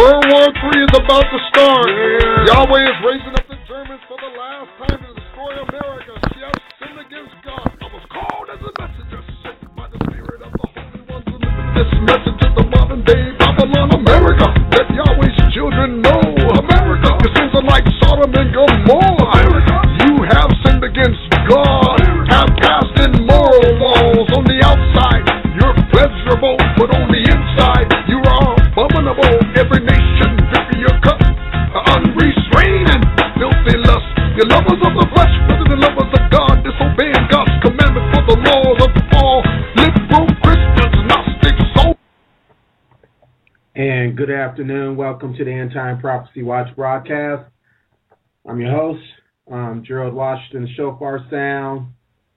World War III is about to start. Yeah. Yahweh is raising up the Germans for the last time to destroy America. She has sinned against God. I was called as a messenger sent by the Spirit of the Holy One to deliver this message to the modern day Babylon America. Let Yahweh's children know America. Your sins are like Sodom and Gomorrah. America. Good afternoon. Welcome to the End Time Prophecy Watch broadcast. I'm your host, um, Gerald Washington, Shofar Sound.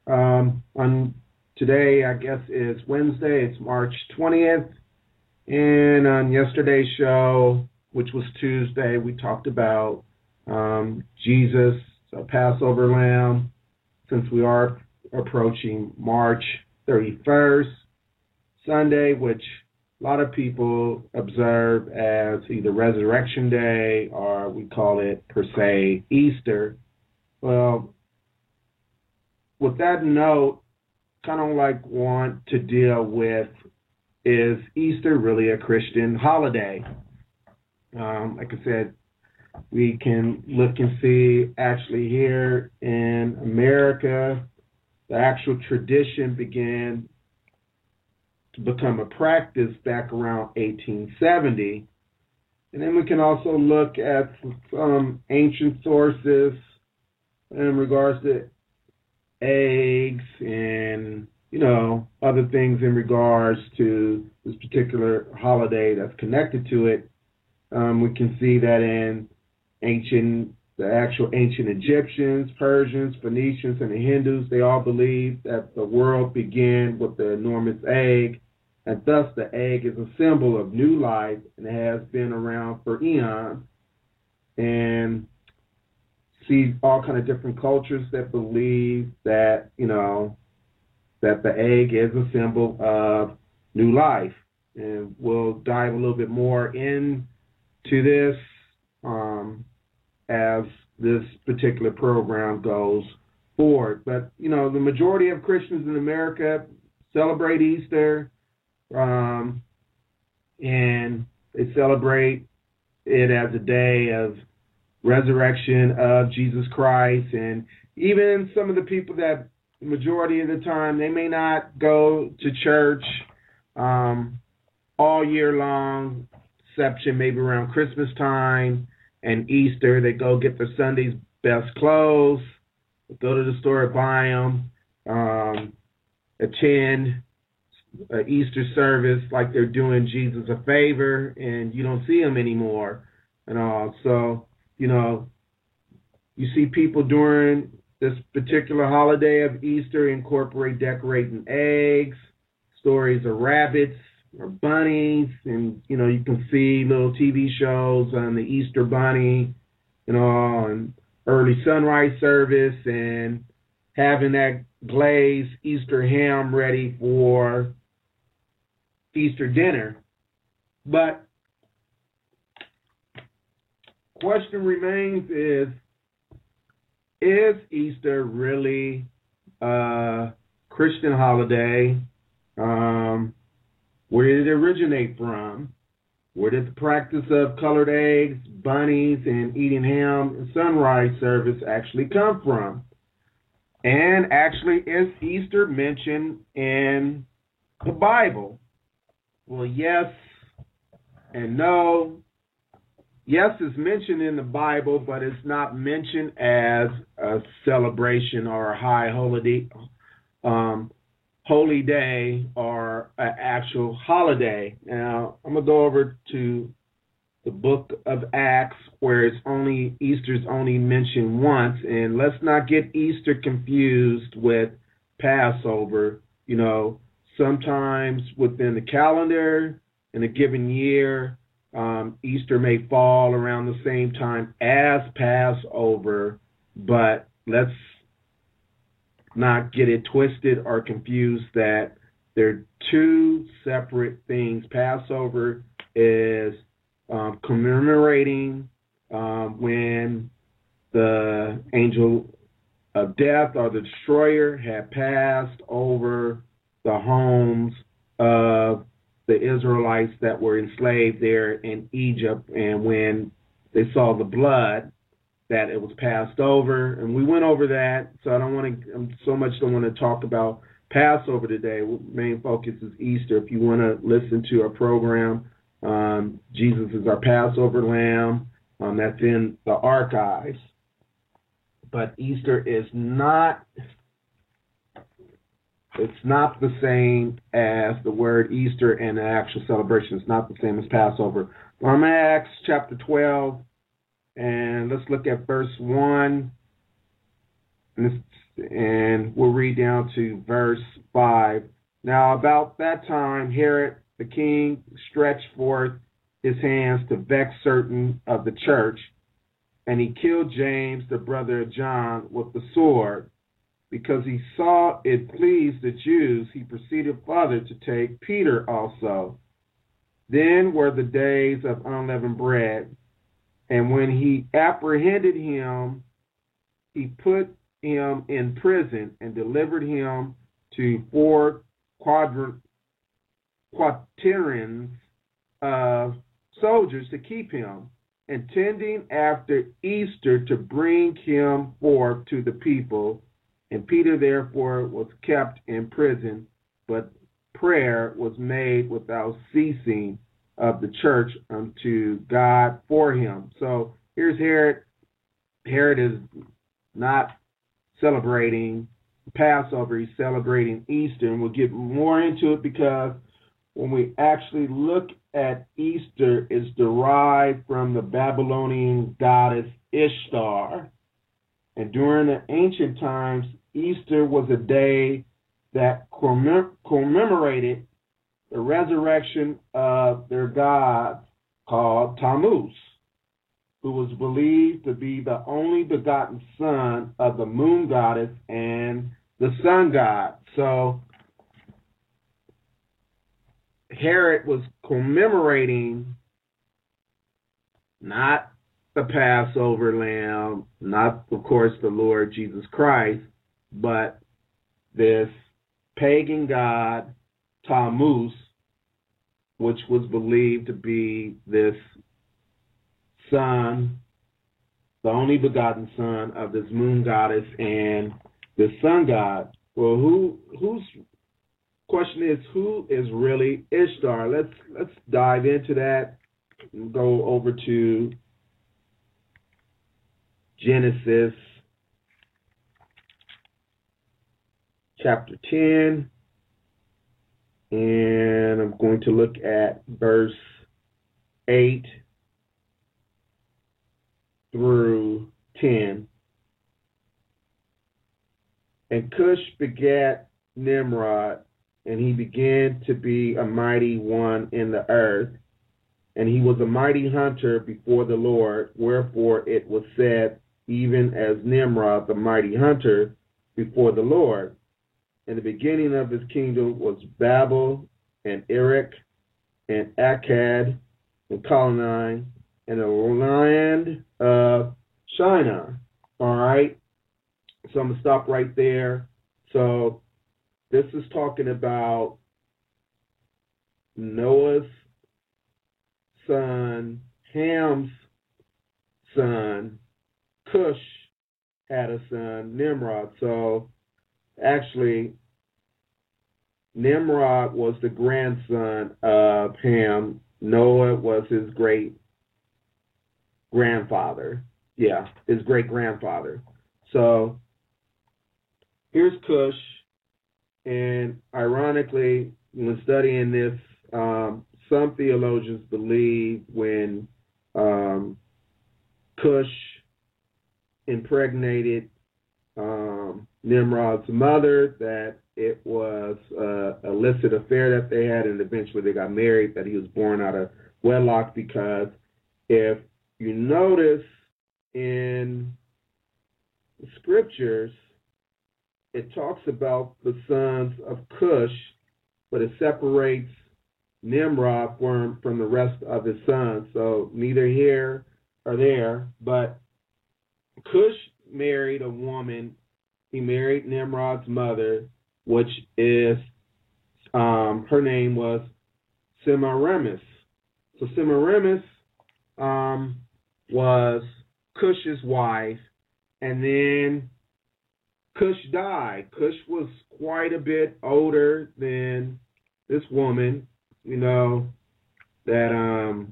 Um, on today, I guess is Wednesday. It's March 20th. And on yesterday's show, which was Tuesday, we talked about um, Jesus, a Passover lamb, since we are approaching March 31st, Sunday, which a lot of people observe as either Resurrection Day or we call it per se Easter. Well, with that note, kind of like want to deal with is Easter really a Christian holiday? Um, like I said, we can look and see actually here in America, the actual tradition began to become a practice back around 1870. And then we can also look at some ancient sources in regards to eggs and you know other things in regards to this particular holiday that's connected to it. Um, we can see that in ancient, the actual ancient Egyptians, Persians, Phoenicians, and the Hindus, they all believed that the world began with the enormous egg, and thus the egg is a symbol of new life and has been around for eons. And see all kind of different cultures that believe that you know that the egg is a symbol of new life, and we'll dive a little bit more into this um, as this particular program goes forward. But you know, the majority of Christians in America celebrate Easter, um, and they celebrate it as a day of resurrection of Jesus Christ. And even some of the people that majority of the time they may not go to church um, all year long, exception maybe around Christmas time and Easter. They go get their Sunday's best clothes, go to the store, buy them, um, attend an Easter service like they're doing Jesus a favor, and you don't see them anymore and all. So you know, you see people during this particular holiday of Easter incorporate decorating eggs, stories of rabbits or bunnies, and you know, you can see little TV shows on the Easter bunny, you know, and early sunrise service and having that glazed Easter ham ready for Easter dinner. But question remains is is Easter really a Christian holiday? Um, where did it originate from? Where did the practice of colored eggs, bunnies, and eating ham and sunrise service actually come from? And actually, is Easter mentioned in the Bible? Well, yes and no yes, is mentioned in the Bible, but it's not mentioned as a celebration or a high holy, um, holy day or an actual holiday. Now, I'm gonna go over to the book of Acts, where it's only Easter's only mentioned once, and let's not get Easter confused with Passover. You know, sometimes within the calendar in a given year um, Easter may fall around the same time as Passover, but let's not get it twisted or confused that they're two separate things. Passover is um, commemorating um, when the angel of death or the destroyer had passed over the homes of the Israelites that were enslaved there in Egypt, and when they saw the blood, that it was passed over, and we went over that. So I don't want to, so much don't want to talk about Passover today. Main focus is Easter. If you want to listen to our program, um, Jesus is our Passover lamb. Um, that's in the archives. But Easter is not it's not the same as the word Easter and the actual celebration. It's not the same as Passover. I'm Acts chapter 12, and let's look at verse 1. And, and we'll read down to verse 5. Now, about that time, Herod the king stretched forth his hands to vex certain of the church, and he killed James, the brother of John, with the sword. Because he saw it pleased the Jews, he proceeded further to take Peter also. Then were the days of unleavened bread. And when he apprehended him, he put him in prison and delivered him to four quadrant, quaternions of soldiers to keep him, intending after Easter to bring him forth to the people. And Peter therefore was kept in prison, but prayer was made without ceasing of the church unto God for him. So here's Herod. Herod is not celebrating Passover, he's celebrating Easter, and we'll get more into it because when we actually look at Easter, it's derived from the Babylonian goddess Ishtar. And during the ancient times, Easter was a day that commemorated the resurrection of their god called Tammuz, who was believed to be the only begotten son of the moon goddess and the sun god. So Herod was commemorating not the Passover lamb, not, of course, the Lord Jesus Christ, but this pagan god, Tammuz, which was believed to be this son, the only begotten son of this moon goddess and the sun god. Well, who whose question is who is really Ishtar? Let's let's dive into that. Go over to Genesis chapter 10 and I'm going to look at verse 8 through 10. And Cush begat Nimrod, and he began to be a mighty one in the earth. And he was a mighty hunter before the Lord, wherefore it was said, even as Nimrod, the mighty hunter, before the Lord. And the beginning of his kingdom was Babel and Erech and Akkad and Calneh and the land of Shinar. All right. So I'm going to stop right there. So this is talking about Noah's son, Ham's son, Cush had a son, Nimrod. So actually, Nimrod was the grandson of Ham. Noah was his great grandfather. Yeah, his great grandfather. So here's Cush, and ironically, when studying this, um, some theologians believe when um, Cush impregnated um, Nimrod's mother that it was uh, a illicit affair that they had, and eventually they got married. That he was born out of wedlock because if you notice in the scriptures, it talks about the sons of Cush, but it separates Nimrod from, from the rest of his sons. So neither here or there, but Cush married a woman. He married Nimrod's mother, which is um, her name was Semiramis. So Semiramis um, was Cush's wife, and then Cush died. Cush was quite a bit older than this woman, you know, that um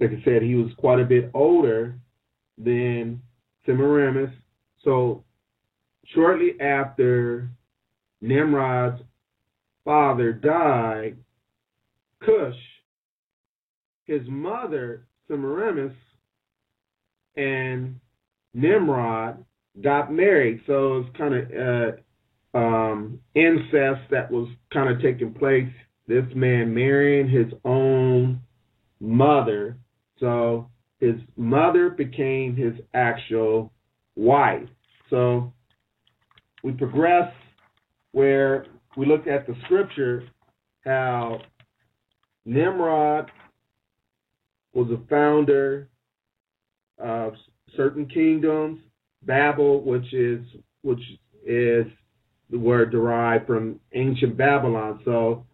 like I said, he was quite a bit older than Semiramis. So shortly after Nimrod's father died, Cush, his mother Semiramis, and Nimrod got married. So it's kind of uh, um, incest that was kind of taking place. This man marrying his own mother. So his mother became his actual wife. So we progress where we look at the scripture how Nimrod was a founder of certain kingdoms, Babel, which is which is the word derived from ancient Babylon. So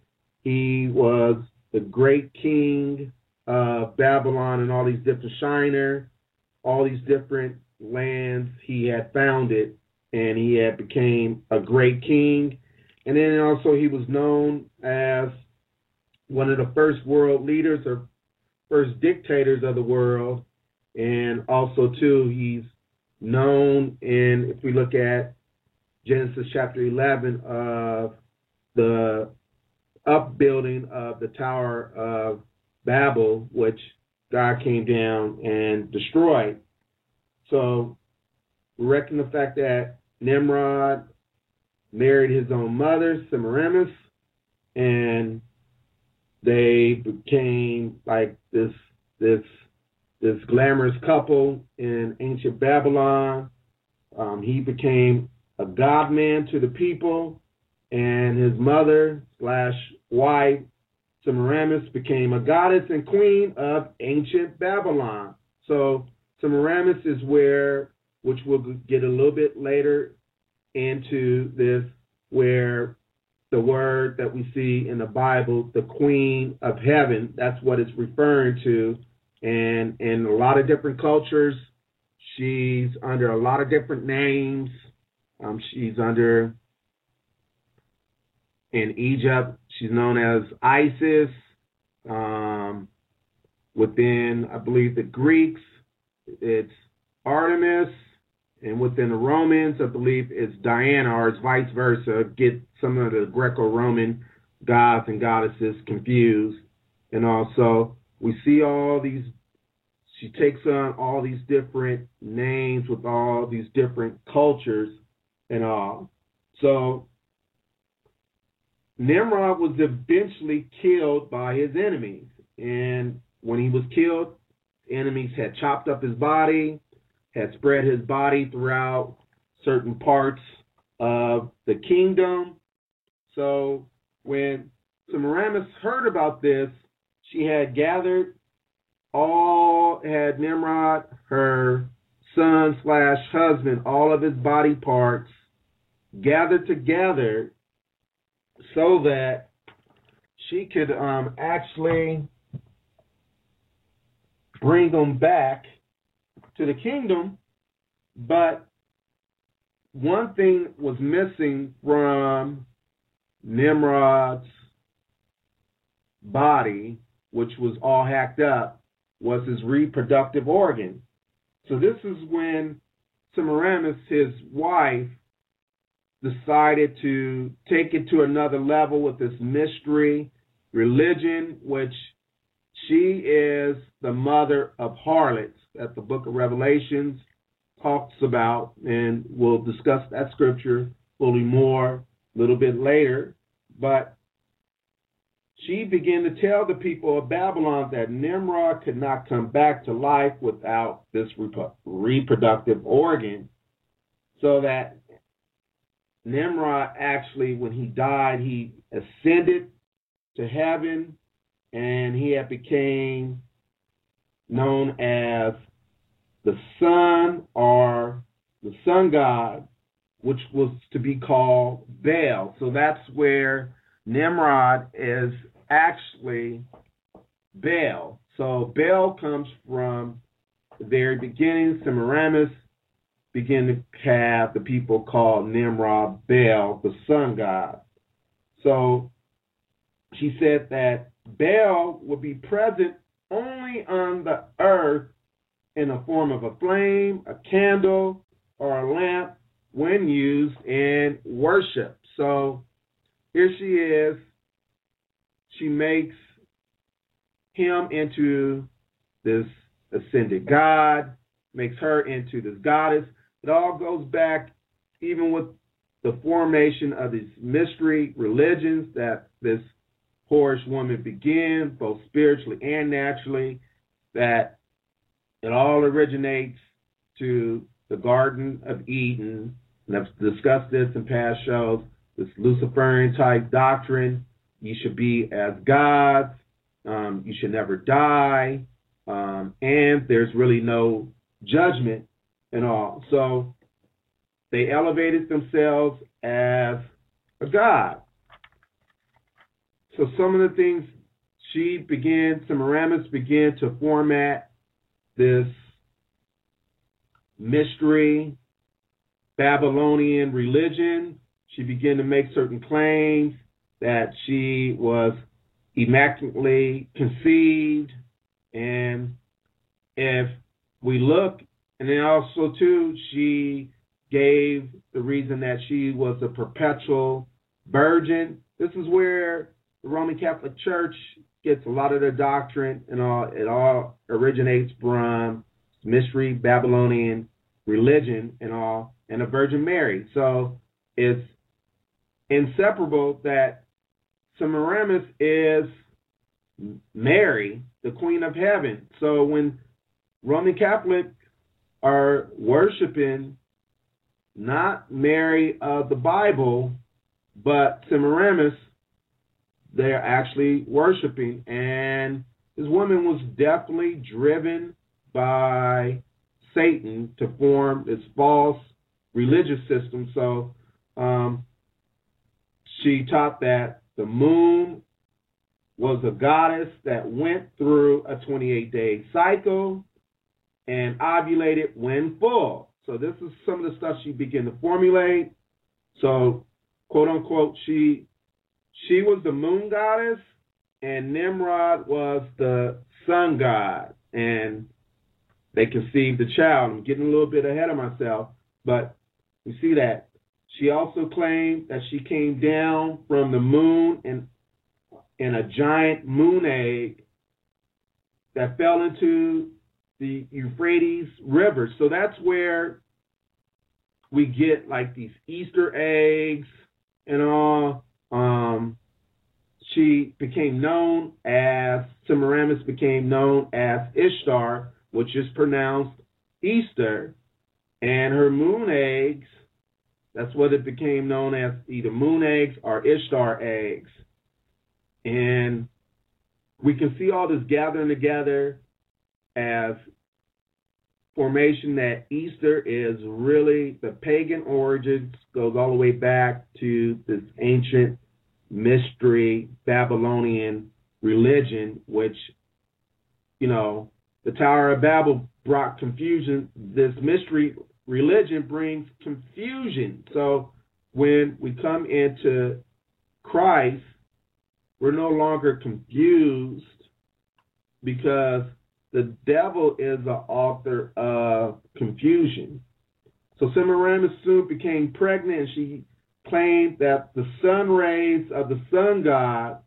he was the great king of Babylon and all these different Shinar, all these different lands he had founded, and he had became a great king. And then also he was known as one of the first world leaders or first dictators of the world. And also too, he's known in, if we look at Genesis chapter 11, of the upbuilding of the Tower of Babel, which God came down and destroyed. So we reckon the fact that Nimrod married his own mother, Semiramis, and they became like this this this glamorous couple in ancient Babylon. Um, he became a god man to the people, and his mother slash wife Semiramis became a goddess and queen of ancient Babylon. So Semiramis is where, which we'll get a little bit later into this, where the word that we see in the Bible, the queen of heaven, that's what it's referring to and in a lot of different cultures, she's under a lot of different names. Um, she's under in Egypt. She's known as Isis. Um, within, I believe, the Greeks, it's Artemis, and within the Romans, I believe it's Diana, or it's vice versa. Get some of the Greco-Roman gods and goddesses confused, and also we see all these she takes on all these different names with all these different cultures and all. So Nimrod was eventually killed by his enemies. And when he was killed, enemies had chopped up his body, had spread his body throughout certain parts of the kingdom. So when Semiramis heard about this, she had gathered all had Nimrod, her son slash husband, all of his body parts gathered together so that she could um, actually bring them back to the kingdom. But one thing was missing from Nimrod's body, which was all hacked up, was his reproductive organ. So this is when Semiramis, his wife, decided to take it to another level with this mystery religion, which she is the mother of harlots that the book of Revelations talks about, and we'll discuss that scripture fully more a little bit later. But she began to tell the people of Babylon that Nimrod could not come back to life without this reproductive organ, so that Nimrod actually, when he died, he ascended to heaven, and he had became known as the sun or the sun god, which was to be called Baal. So that's where Nimrod is actually Baal. So Baal comes from the very beginning. Semiramis began to have the people called Nimrod Baal, the sun god. So she said that Baal would be present only on the earth in the form of a flame, a candle, or a lamp when used in worship. So here she is. She makes him into this ascended God, makes her into this goddess. It all goes back even with the formation of these mystery religions that this whorish woman began, both spiritually and naturally, that it all originates to the Garden of Eden. And I've discussed this in past shows. This Luciferian type doctrine. You should be as gods. Um, you should never die. Um, and there's really no judgment and all. So they elevated themselves as a god. So some of the things she began, Semiramis began to format this mystery Babylonian religion. She began to make certain claims that she was immaculately conceived. And if we look, and then also, too, she gave the reason that she was a perpetual virgin. This is where the Roman Catholic Church gets a lot of their doctrine and all it all originates from mystery Babylonian religion and all and the Virgin Mary. So it's inseparable that Semiramis is Mary, the Queen of Heaven. So when Roman Catholic are worshiping not Mary of the Bible, but Semiramis, they're actually worshiping. And this woman was definitely driven by Satan to form this false religious system. So um, she taught that the moon was a goddess that went through a 28 day cycle and ovulated when full. So this is some of the stuff she began to formulate. So quote unquote, she she was the moon goddess, and Nimrod was the sun god, and they conceived the child. I'm getting a little bit ahead of myself, but you see that. She also claimed that she came down from the moon in, in a giant moon egg that fell into the Euphrates River. So that's where we get like these Easter eggs and all. Um, she became known as Semiramis became known as Ishtar, which is pronounced Easter, and her moon eggs. That's what it became known as, either moon eggs or Ishtar eggs. And we can see all this gathering together as formation that Easter is really the pagan origins, goes all the way back to this ancient mystery Babylonian religion, which, you know, the Tower of Babel brought confusion. This mystery religion brings confusion. So when we come into Christ, we're no longer confused because the devil is the author of confusion. So Semiramis soon became pregnant and she claimed that the sun rays of the sun god,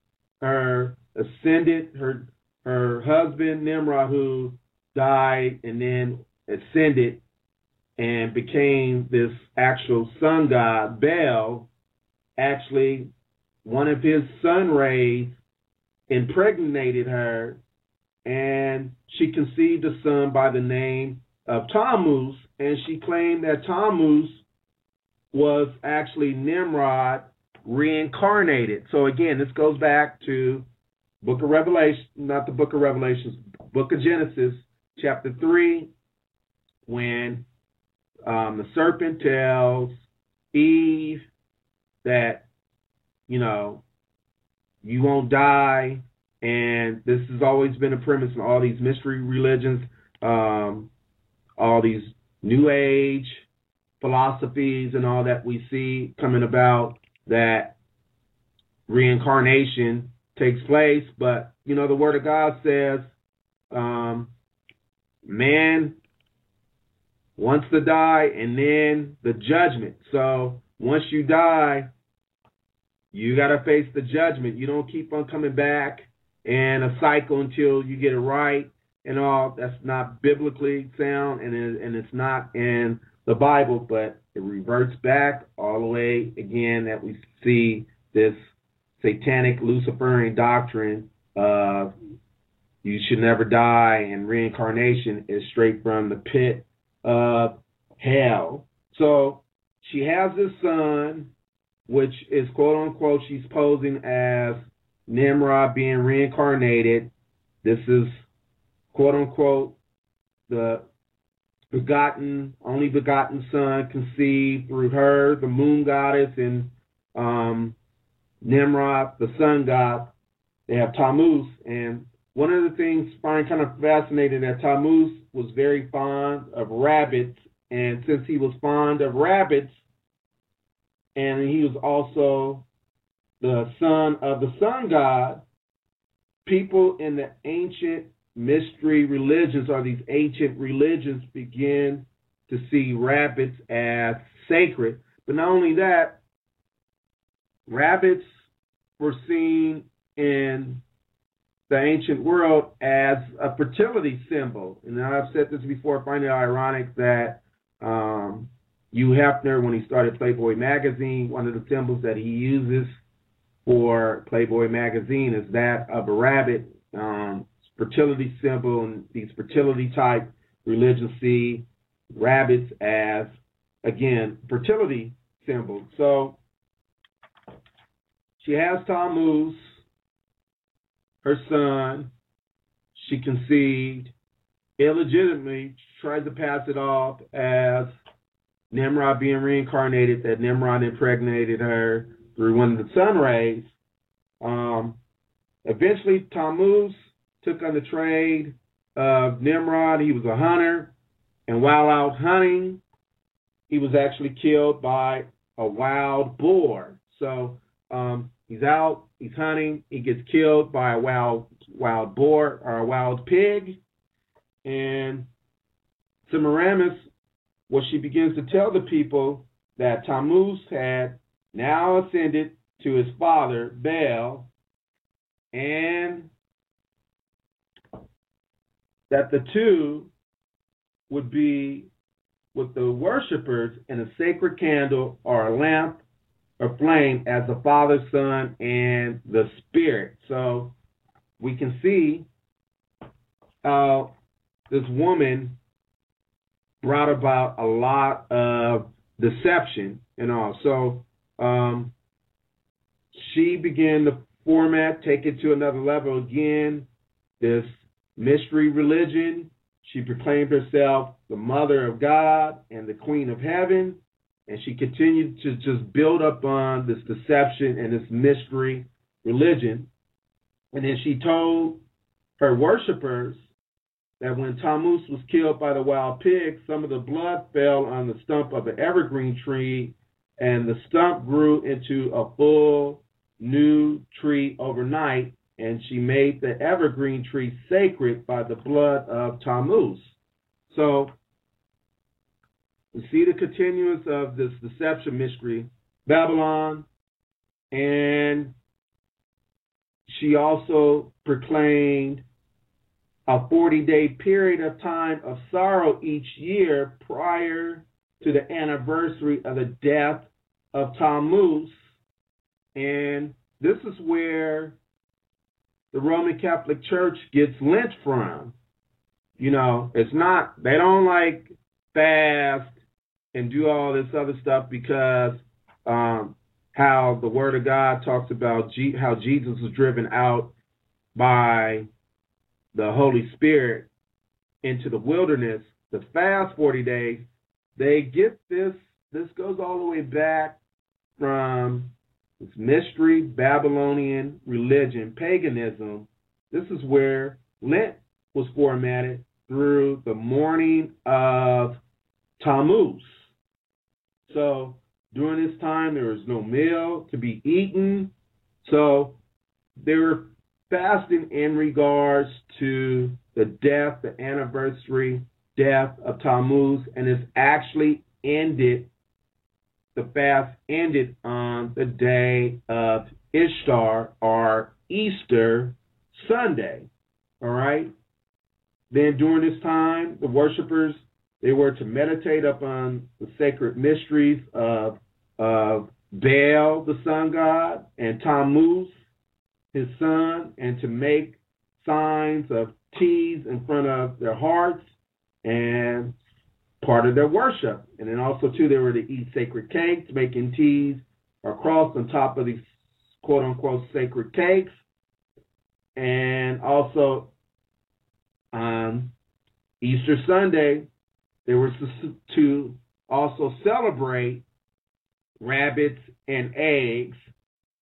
her ascended, her her husband Nimrod, who died and then ascended and became this actual sun god, Baal, actually one of his sun rays impregnated her and she conceived a son by the name of Tammuz, and she claimed that Tammuz was actually Nimrod, reincarnated. So again, this goes back to Book of Revelation, not the Book of Revelations, Book of Genesis, chapter three, when um, the serpent tells Eve that you know you won't die, and this has always been a premise in all these mystery religions, um, all these New Age philosophies and all that we see coming about that reincarnation takes place. But, you know, the Word of God says um, man wants to die and then the judgment. So once you die, you got to face the judgment. You don't keep on coming back in a cycle until you get it right and all. That's not biblically sound and it, and it's not in the Bible, but it reverts back all the way again that we see this satanic Luciferian doctrine of you should never die and reincarnation is straight from the pit of hell. So she has this son, which is quote unquote, she's posing as Nimrod being reincarnated. This is quote unquote the begotten, only begotten son conceived through her, the moon goddess, and um, Nimrod, the sun god. They have Tammuz, and one of the things I find kind of fascinating that Tammuz was very fond of rabbits, and since he was fond of rabbits, and he was also the son of the sun god, people in the ancient mystery religions or these ancient religions begin to see rabbits as sacred. But not only that, rabbits were seen in the ancient world as a fertility symbol. And I've said this before, I find it ironic that um, Hugh Hefner, when he started Playboy magazine, one of the symbols that he uses for Playboy magazine is that of a rabbit. Um, fertility symbol and these fertility type religions see rabbits as again fertility symbols. So she has Tammuz, her son. She conceived illegitimately, tries to pass it off as Nimrod being reincarnated, that Nimrod impregnated her through one of the sun rays. Um, eventually, Tammuz took on the trade of Nimrod. He was a hunter, and while out hunting, he was actually killed by a wild boar. So um, he's out, he's hunting, he gets killed by a wild wild boar or a wild pig, and Semiramis, what she begins to tell the people that Tammuz had now ascended to his father Baal, and that the two would be with the worshippers in a sacred candle or a lamp or flame as the Father, Son, and the Spirit. So we can see how this woman brought about a lot of deception and all. So um, she began to format, take it to another level again. This mystery religion. She proclaimed herself the mother of God and the queen of heaven. And she continued to just build up on this deception and this mystery religion. And then she told her worshippers that when Tammuz was killed by the wild pig, some of the blood fell on the stump of an evergreen tree, and the stump grew into a full new tree overnight and she made the evergreen tree sacred by the blood of Tammuz. So we see the continuance of this deception mystery, Babylon, and she also proclaimed a 40 day period of time of sorrow each year prior to the anniversary of the death of Tammuz. And this is where the Roman Catholic Church gets Lent from. You know, it's not, they don't like fast and do all this other stuff because um, how the Word of God talks about G- how Jesus was driven out by the Holy Spirit into the wilderness to fast 40 days, they get this. This goes all the way back from this mystery Babylonian religion, paganism. This is where Lent was formatted through the mourning of Tammuz. So during this time, there was no meal to be eaten. So they were fasting in regards to the death, the anniversary death of Tammuz, and it's actually ended. The fast ended on the day of Ishtar or Easter Sunday. All right. Then during this time, the worshippers they were to meditate upon the sacred mysteries of, of Baal, the sun god, and Tammuz, his son, and to make signs of T's in front of their hearts and part of their worship. And then also, too, they were to eat sacred cakes, making T's or cross on top of these quote unquote sacred cakes. And also, on Easter Sunday, they were to also celebrate rabbits and eggs.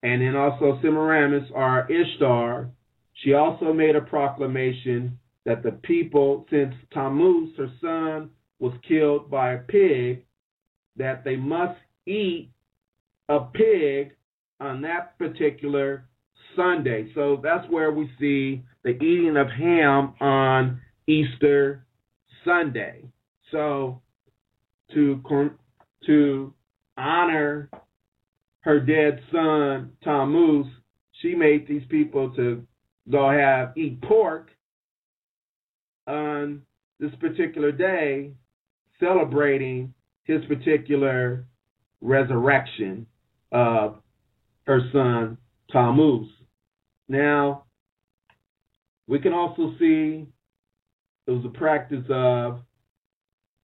And then also Semiramis, or Ishtar, she also made a proclamation that the people, since Tammuz, her son, was killed by a pig, that they must eat a pig on that particular Sunday. So that's where we see the eating of ham on Easter Sunday. So to to honor her dead son Tammuz, she made these people to go have eat pork on this particular day, celebrating his particular resurrection of her son Tammuz. Now, we can also see it was a practice of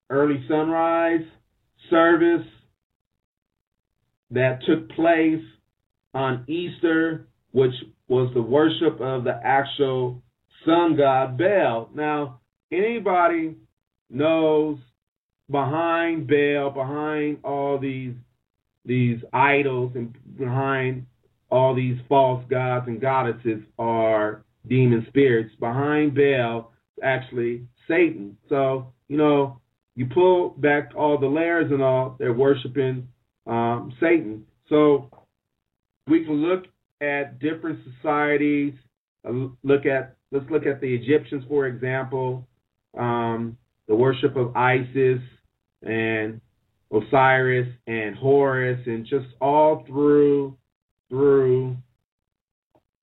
early sunrise service that took place on Easter, which was the worship of the actual sun god Baal. Now, anybody knows behind Baal, behind all these these idols and behind all these false gods and goddesses are demon spirits. Behind Baal, actually Satan. So, you know, you pull back all the layers and all, they're worshiping um, Satan. So we can look at different societies. Uh, look at let's look at the Egyptians, for example, um, the worship of Isis and Osiris and Horus, and just all through through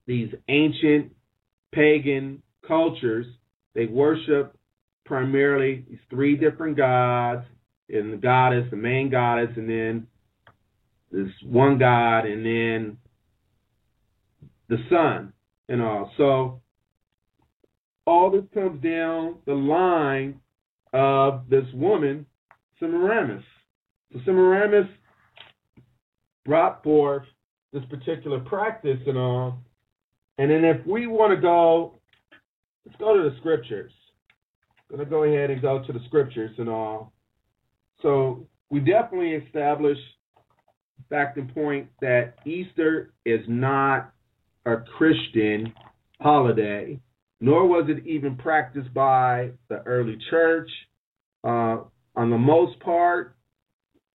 these ancient pagan cultures, they worship primarily these three different gods, and the goddess, the main goddess, and then this one god, and then the sun, and all. So all this comes down the line of this woman, Semiramis. So Semiramis brought forth this particular practice and all. And then if we want to go, let's go to the scriptures I'm going to go ahead and go to the scriptures and all. So we definitely establish fact and point that Easter is not a Christian holiday, nor was it even practiced by the early church. Uh, on the most part,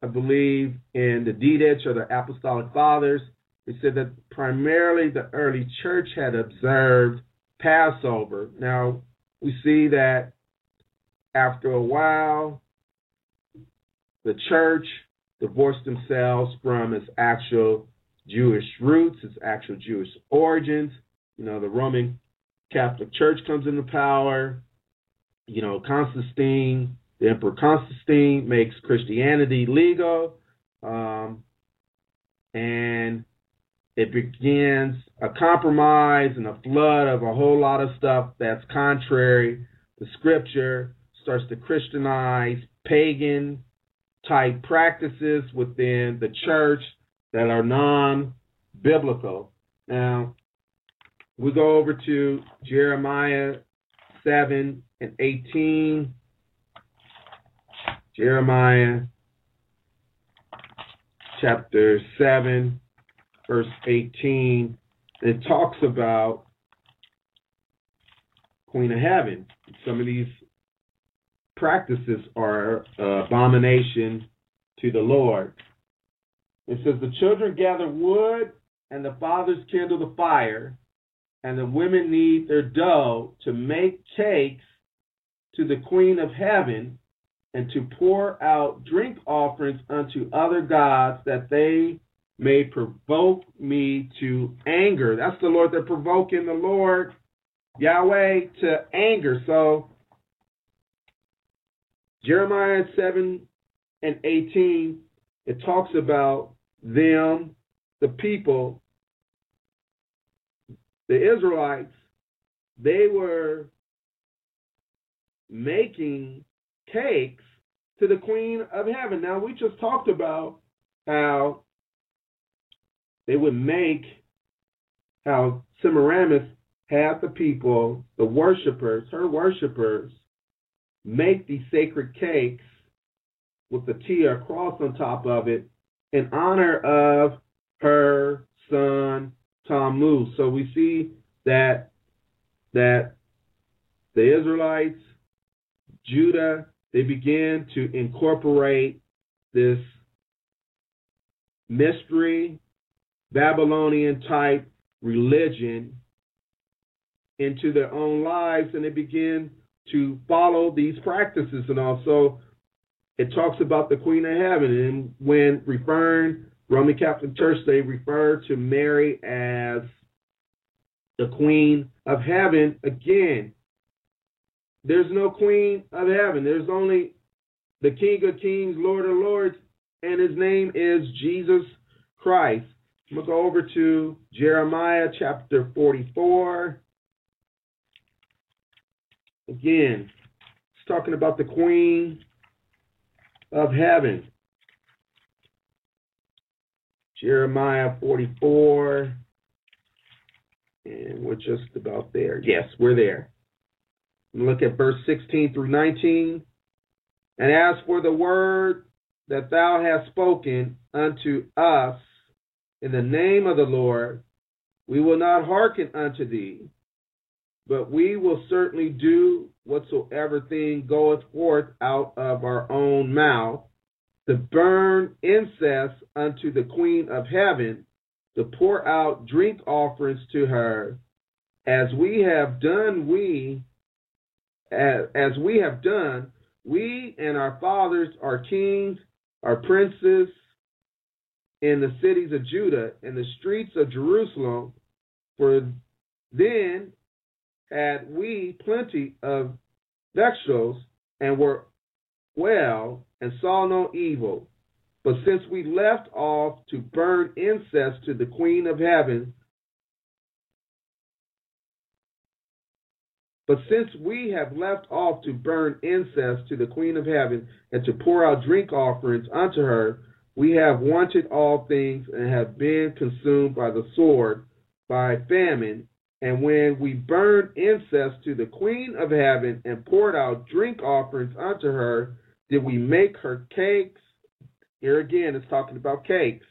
I believe in the Didache or the Apostolic Fathers, they said that primarily the early church had observed Passover. Now, we see that after a while, the church divorced themselves from its actual Jewish roots, its actual Jewish origins. You know, the Roman Catholic Church comes into power. You know, Constantine, the Emperor Constantine makes Christianity legal. Um, and it begins a compromise and a flood of a whole lot of stuff that's contrary to scripture starts to Christianize pagan type practices within the church. that are non biblical. Now, we go over to Jeremiah 7 and 18. Jeremiah chapter 7, verse 18. It talks about Queen of Heaven. Some of these practices are abomination to the Lord. It says, The children gather wood, and the fathers kindle the fire, and the women knead their dough to make cakes to the Queen of Heaven, and to pour out drink offerings unto other gods, that they may provoke me to anger. That's the Lord. They're provoking the Lord, Yahweh, to anger. So, Jeremiah 7 and 18, it talks about them, the people, the Israelites, they were making cakes to the Queen of Heaven. Now, we just talked about how they would make, how Semiramis had the people, the worshipers, her worshipers, make these sacred cakes with the T or cross on top of it in honor of her son Tammuz. So we see that that the Israelites, Judah, they began to incorporate this mystery Babylonian type religion into their own lives and they begin to follow these practices. And also it talks about the Queen of Heaven. And when referring Roman Catholic Church they refer to Mary as the Queen of Heaven again there's no Queen of Heaven there's only the King of Kings Lord of Lords and his name is Jesus Christ I'm going to go over to Jeremiah chapter 44. Again, it's talking about the Queen of Heaven. Jeremiah 44. And we're just about there. Yes, we're there. Look at verse 16 through 19. And as for the word that thou hast spoken unto us in the name of the Lord, we will not hearken unto thee, but we will certainly do whatsoever thing goeth forth out of our own mouth, to burn incense unto the Queen of Heaven, to pour out drink offerings to her, as we have done we as, as we have done, we and our fathers, our kings, our princes, in the cities of Judah and the streets of Jerusalem, for then had we plenty of vegetables and were well and saw no evil. But since we left off to burn incense to the Queen of Heaven, but since we have left off to burn incense to the Queen of Heaven and to pour out drink offerings unto her, we have wanted all things and have been consumed by the sword, by famine. And when we burned incense to the Queen of Heaven and poured out drink offerings unto her, did we make her cakes? Here again, it's talking about cakes.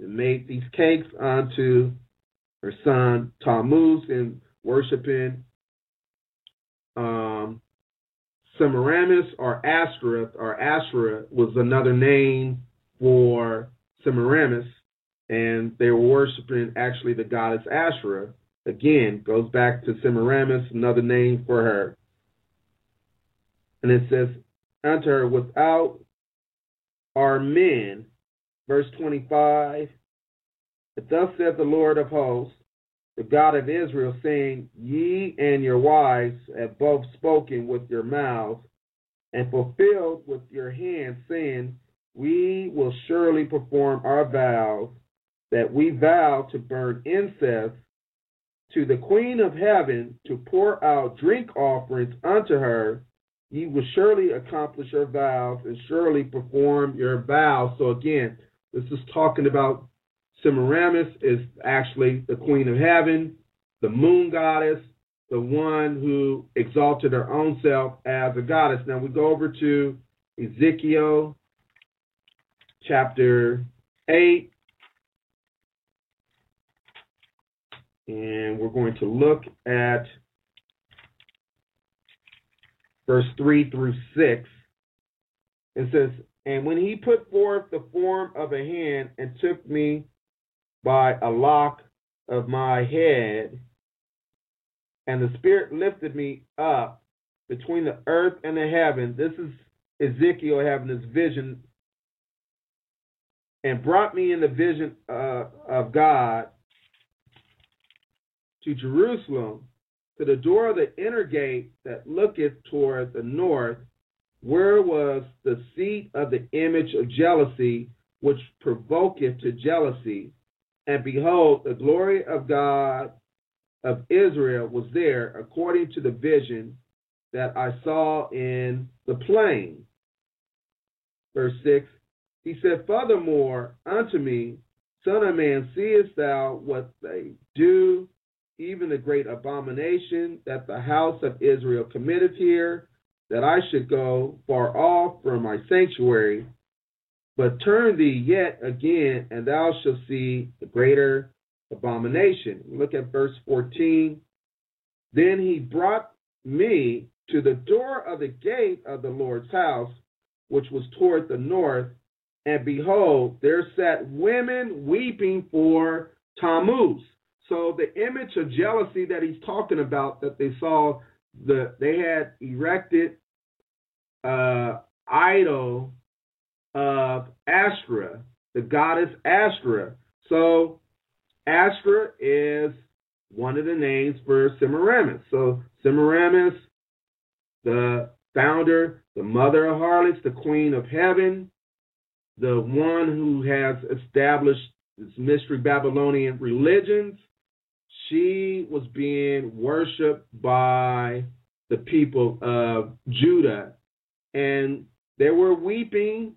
We made these cakes unto her son Tammuz and worshiping um, Semiramis or Ashtoreth, or Asherah was another name for Semiramis, and they were worshiping actually the goddess Asherah. Again, goes back to Semiramis, another name for her. And it says, unto her, without our men, verse 25, but thus saith the Lord of hosts, the God of Israel, saying, Ye and your wives have both spoken with your mouths, and fulfilled with your hands, saying, we will surely perform our vows that we vow to burn incense to the Queen of Heaven to pour out drink offerings unto her. Ye will surely accomplish your vows and surely perform your vows. So again, this is talking about Semiramis is actually the queen of heaven, the moon goddess, the one who exalted her own self as a goddess. Now we go over to Ezekiel chapter 8. And we're going to look at verse 3 through 6. It says, And when he put forth the form of a hand and took me by a lock of my head, and the Spirit lifted me up between the earth and the heaven. This is Ezekiel having this vision and brought me in the vision uh, of God to Jerusalem, to the door of the inner gate that looketh toward the north, where was the seat of the image of jealousy, which provoketh to jealousy. And behold, the glory of God of Israel was there, according to the vision that I saw in the plain. Verse 6 He said, Furthermore, unto me, Son of man, seest thou what they do, even the great abomination that the house of Israel committed here, that I should go far off from my sanctuary? But turn thee yet again, and thou shalt see the greater abomination. Look at verse 14. Then he brought me to the door of the gate of the Lord's house, which was toward the north, and behold, there sat women weeping for Tammuz. So the image of jealousy that he's talking about, that they saw, the they had erected uh, idol of Ashtoreth, the goddess Ashtoreth. So Ashtoreth is one of the names for Semiramis. So Semiramis, the founder, the mother of harlots, the queen of heaven, the one who has established this mystery Babylonian religions, she was being worshipped by the people of Judah. And they were weeping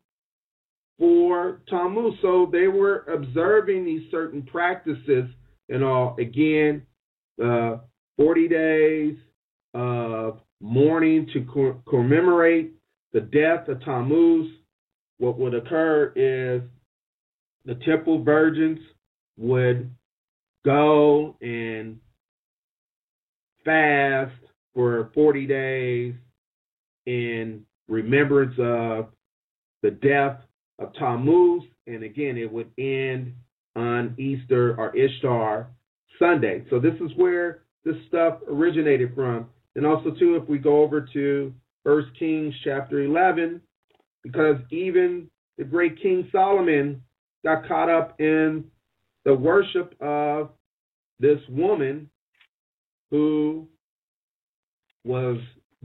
for Tammuz. So they were observing these certain practices and all. Again, uh, 40 days of mourning to commemorate the death of Tammuz. What would occur is the temple virgins would go and fast for 40 days in remembrance of the death of Tammuz, and again, it would end on Easter or Ishtar Sunday. So this is where this stuff originated from. And also, too, if we go over to First Kings chapter 11, because even the great King Solomon got caught up in the worship of this woman who was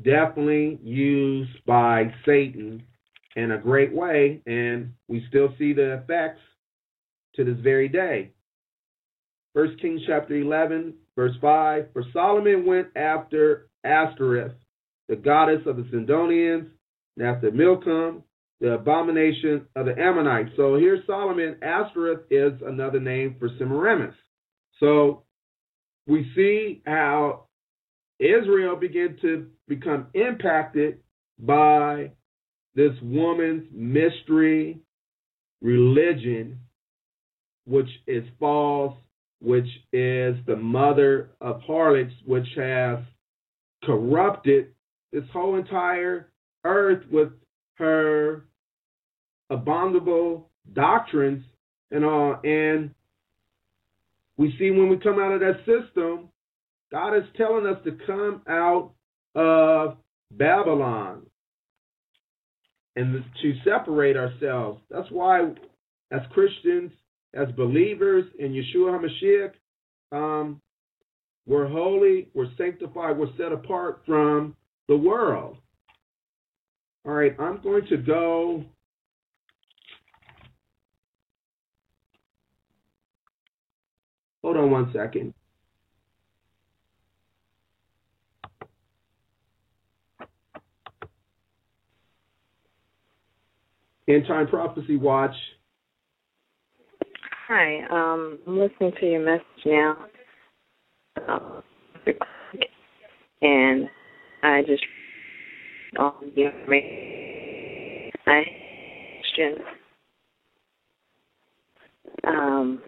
definitely used by Satan in a great way, and we still see the effects to this very day. First Kings chapter 11, verse 5. For Solomon went after Ashtoreth, the goddess of the Sidonians, and after Milcom, the abomination of the Ammonites. So here Solomon, Ashtoreth is another name for Semiramis. So we see how Israel began to become impacted by this woman's mystery religion, which is false, which is the mother of harlots, which has corrupted this whole entire earth with her abominable doctrines and all. And we see when we come out of that system, God is telling us to come out of Babylon and to separate ourselves. That's why, as Christians, as believers in Yeshua HaMashiach, um, we're holy, we're sanctified, we're set apart from the world. All right, I'm going to go. Hold on one second. End Time Prophecy Watch. Hi, um, I'm listening to your message now. And I just all the information. I question um,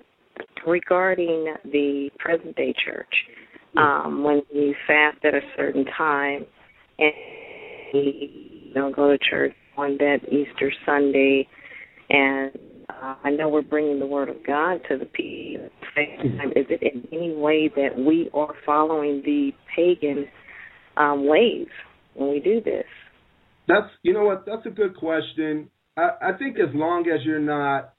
regarding the present day church. Um, when you fast at a certain time and you don't go to church on that Easter Sunday, and uh, I know we're bringing the Word of God to the people. Is it in any way that we are following the pagan um, ways when we do this? That's you know what that's a good question. I, I think as long as you're not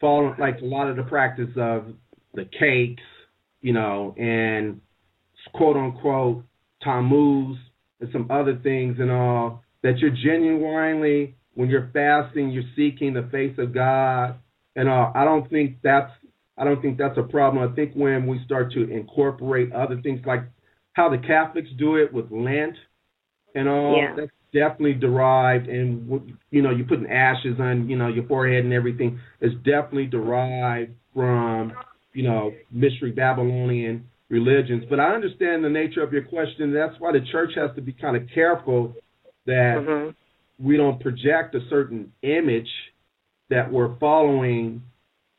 following like a lot of the practice of the cakes, you know, and quote unquote Tammuz and some other things and all, that you're genuinely when you're fasting, you're seeking the face of God and all. I don't think that's I don't think that's a problem. I think when we start to incorporate other things like how the Catholics do it with Lent and all, yeah. that's definitely derived and you know you're putting ashes on you know your forehead and everything is definitely derived from you know mystery babylonian religions but i understand the nature of your question that's why the church has to be kind of careful that mm-hmm. we don't project a certain image that we're following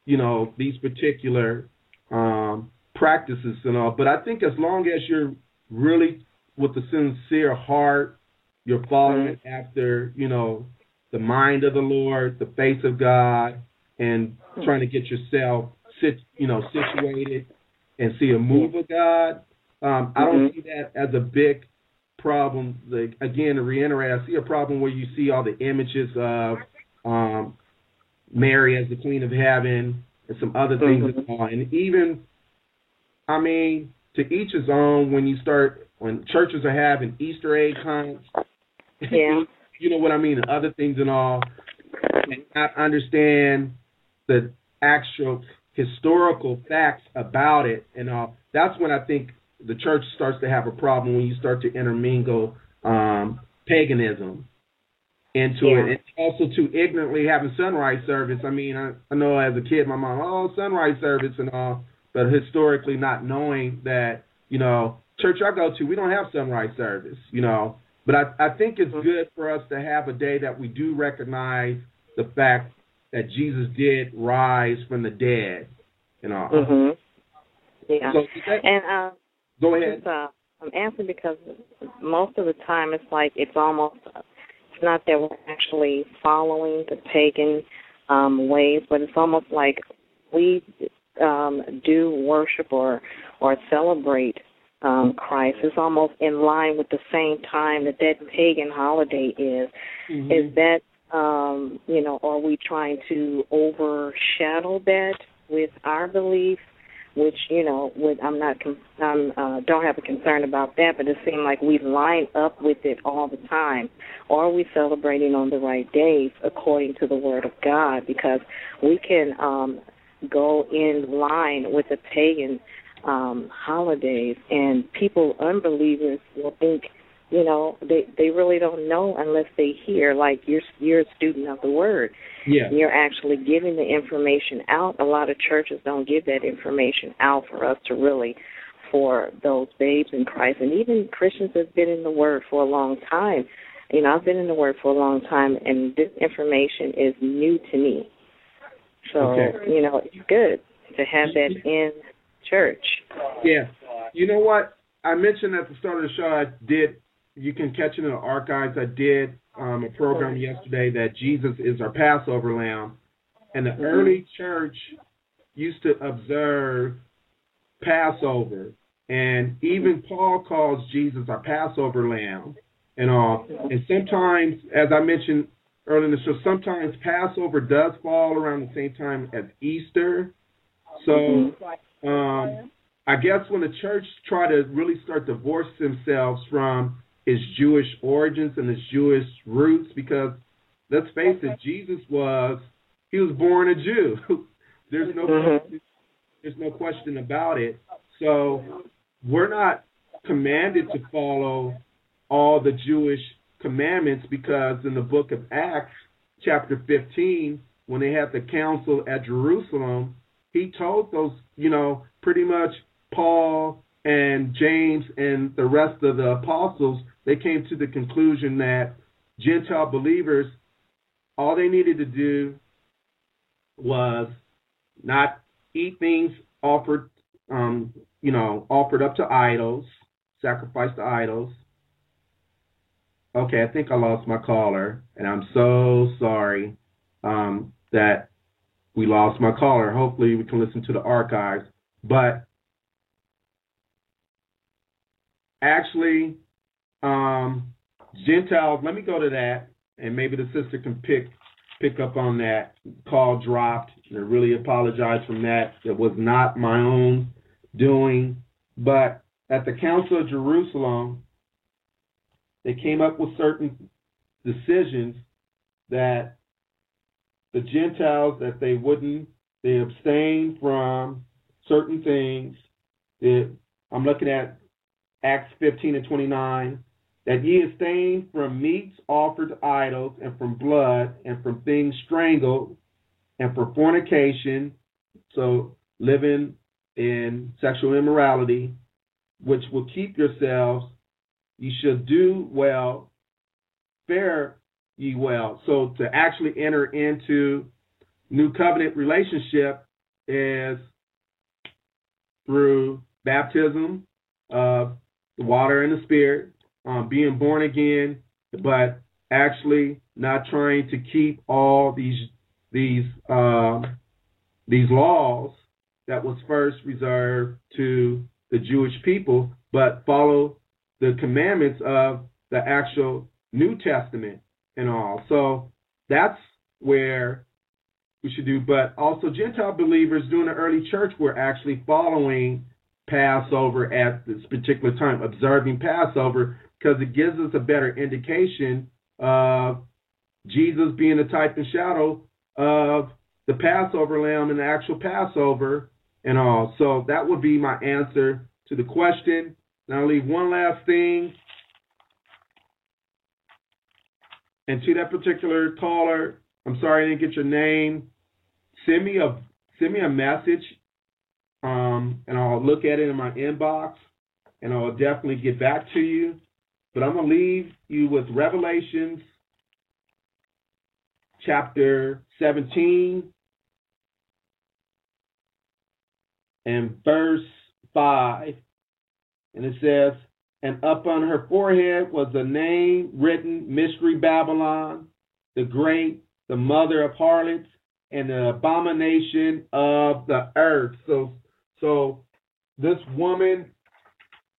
you know these particular um practices and all but i think as long as you're really with a sincere heart you're following mm-hmm. after, you know, the mind of the Lord, the face of God, and trying to get yourself, sit, you know, situated and see a move of God. Um, I don't mm-hmm. see that as a big problem. Like again, to reiterate, I see a problem where you see all the images of um, Mary as the Queen of Heaven and some other things, mm-hmm. and even, I mean, to each his own. When you start, when churches are having Easter egg hunts yeah. you know what I mean, and other things and all, and not understand the actual historical facts about it and all. That's when I think the church starts to have a problem when you start to intermingle um, paganism into yeah. it, and also to ignorantly having sunrise service. I mean, I, I know as a kid, my mom, oh, sunrise service and all, but historically not knowing that, you know, church I go to, we don't have sunrise service, you know. But I, I think it's mm-hmm. good for us to have a day that we do recognize the fact that Jesus did rise from the dead. You know. Mhm. Yeah. So that, and uh, go ahead. Just, uh, I'm answering because most of the time it's like it's almost it's not that we're actually following the pagan um, ways, but it's almost like we um, do worship or or celebrate um, Christ. It's almost in line with the same time that that pagan holiday is. Mm-hmm. Is that um, you know, are we trying to overshadow that with our belief? Which you know, with I'm not, I'm uh, don't have a concern about that, but it seems like we line up with it all the time. Are we celebrating on the right days according to the Word of God? Because we can um, go in line with the pagan um, holidays, and people, unbelievers, will think, you know, they they really don't know unless they hear. Like you're you're a student of the Word. Yeah. You're actually giving the information out. A lot of churches don't give that information out for us to really for those babes in Christ, and even Christians have been in the Word for a long time. You know, I've been in the Word for a long time, and this information is new to me. So, okay. you know, it's good to have that in church. Yeah. You know what? I mentioned at the start of the show, I did, you can catch it in the archives. I did um, a program yesterday that Jesus is our Passover lamb. And the mm-hmm. early church used to observe Passover. And even Paul calls Jesus our Passover lamb and all. And sometimes, as I mentioned earlier in the show, sometimes Passover does fall around the same time as Easter. So Mm-hmm um, I guess when the church tried to really start divorce themselves from its Jewish origins and its Jewish roots, because let's face it, Jesus was he was born a Jew. there's no mm-hmm. there's no question about it. So we're not commanded to follow all the Jewish commandments because in the book of Acts, chapter 15, when they had the council at Jerusalem, he told those, you know, pretty much Paul and James and the rest of the apostles, they came to the conclusion that Gentile believers, all they needed to do was not eat things offered, um, you know, offered up to idols, sacrificed to idols. Okay, I think I lost my caller, and I'm so sorry um, that we lost my caller. Hopefully, we can listen to the archives. But actually, um, Gentiles. Let me go to that, and maybe the sister can pick pick up on that. Call dropped, and I really apologize from that. It was not my own doing, but at the Council of Jerusalem, they came up with certain decisions that the Gentiles that they wouldn't they abstain from certain things. I'm looking at Acts 15 and 29 that ye abstain from meats offered to idols, and from blood, and from things strangled, and from fornication, so living in sexual immorality, which will keep yourselves, ye shall do well, fare ye well. So to actually enter into new covenant relationship is through baptism of the water and the spirit, um, being born again, but actually not trying to keep all these these uh, these laws that was first reserved to the Jewish people, but follow the commandments of the actual New Testament and all. So that's where we should do. But also, Gentile believers during the early church were actually following Passover at this particular time, observing Passover, because it gives us a better indication of Jesus being the type and shadow of the Passover lamb and the actual Passover and all. So that would be my answer to the question. Now I'll leave one last thing. And to that particular caller, I'm sorry I didn't get your name. Send me a send me a message, um, and I'll look at it in my inbox, and I'll definitely get back to you. But I'm going to leave you with Revelations chapter 17 and verse 5. And it says, And up on her forehead was the name written, Mystery Babylon, the great, the mother of harlots, and the abomination of the earth. So, so this woman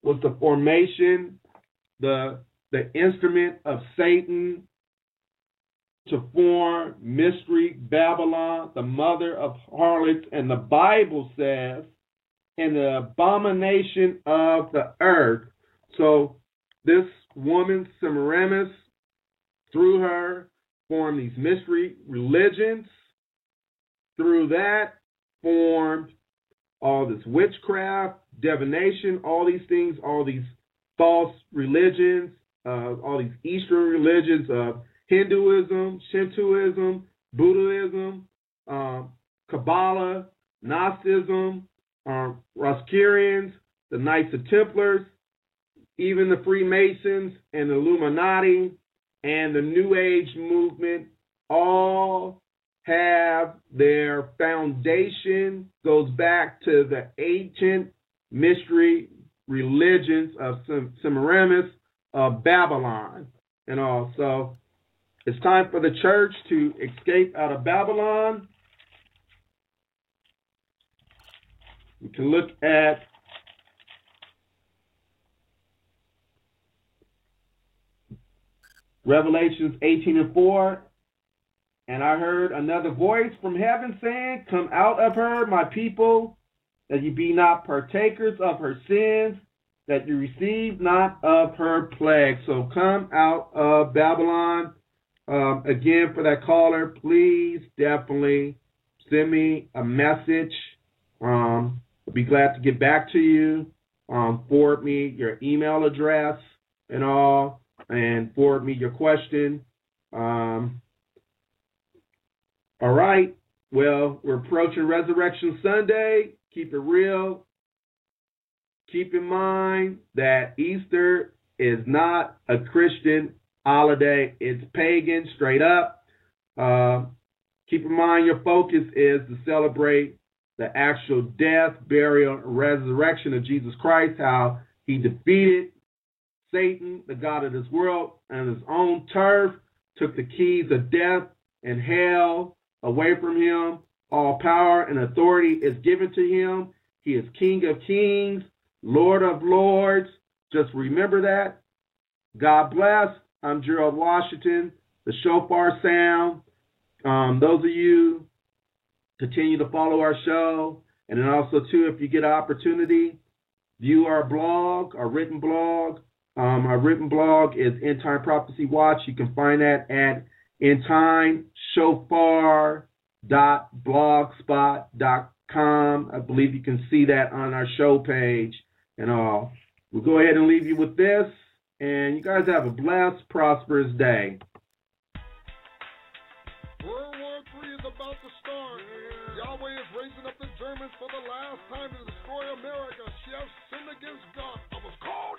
was the formation the the instrument of Satan to form mystery Babylon, the mother of harlots, and the Bible says, and the abomination of the earth. So this woman, Semiramis, through her, formed these mystery religions. Through that, formed all this witchcraft, divination, all these things, all these false religions, uh, all these Eastern religions of Hinduism, Shintoism, Buddhism, um, Kabbalah, Gnosticism, um, the Knights of Templars, even the Freemasons and the Illuminati and the New Age movement all have their foundation goes back to the ancient mystery religions of Semiramis of Babylon and all. So it's time for the church to escape out of Babylon. We can look at Revelations 18 and 4. And I heard another voice from heaven saying, Come out of her, my people, that you be not partakers of her sins, that you receive not of her plague. So come out of Babylon. Um, again, for that caller, please definitely send me a message. Um, I'll be glad to get back to you. Um, forward me your email address and all, and forward me your question. Um, all right. well, we're approaching Resurrection Sunday. Keep it real. Keep in mind that Easter is not a Christian holiday, it's pagan, straight up. Uh, keep in mind your focus is to celebrate the actual death, burial, resurrection of Jesus Christ, how he defeated Satan, the God of this world, on his own turf, took the keys of death and hell away from him. All power and authority is given to him. He is King of kings, Lord of lords. Just remember that. God bless. I'm Gerald Washington, the Shofar Sound. Um, those of you continue to follow our show, and then also too, if you get an opportunity, view our blog, our written blog. Um, our written blog is End Time Prophecy Watch. You can find that at in time shofar.blogspot.com. I believe you can see that on our show page and all. We'll go ahead and leave you with this, and you guys have a blessed, prosperous day. World War III is about to start. Yahweh is raising up the Germans for the last time to destroy America. She has sinned against God. I was called.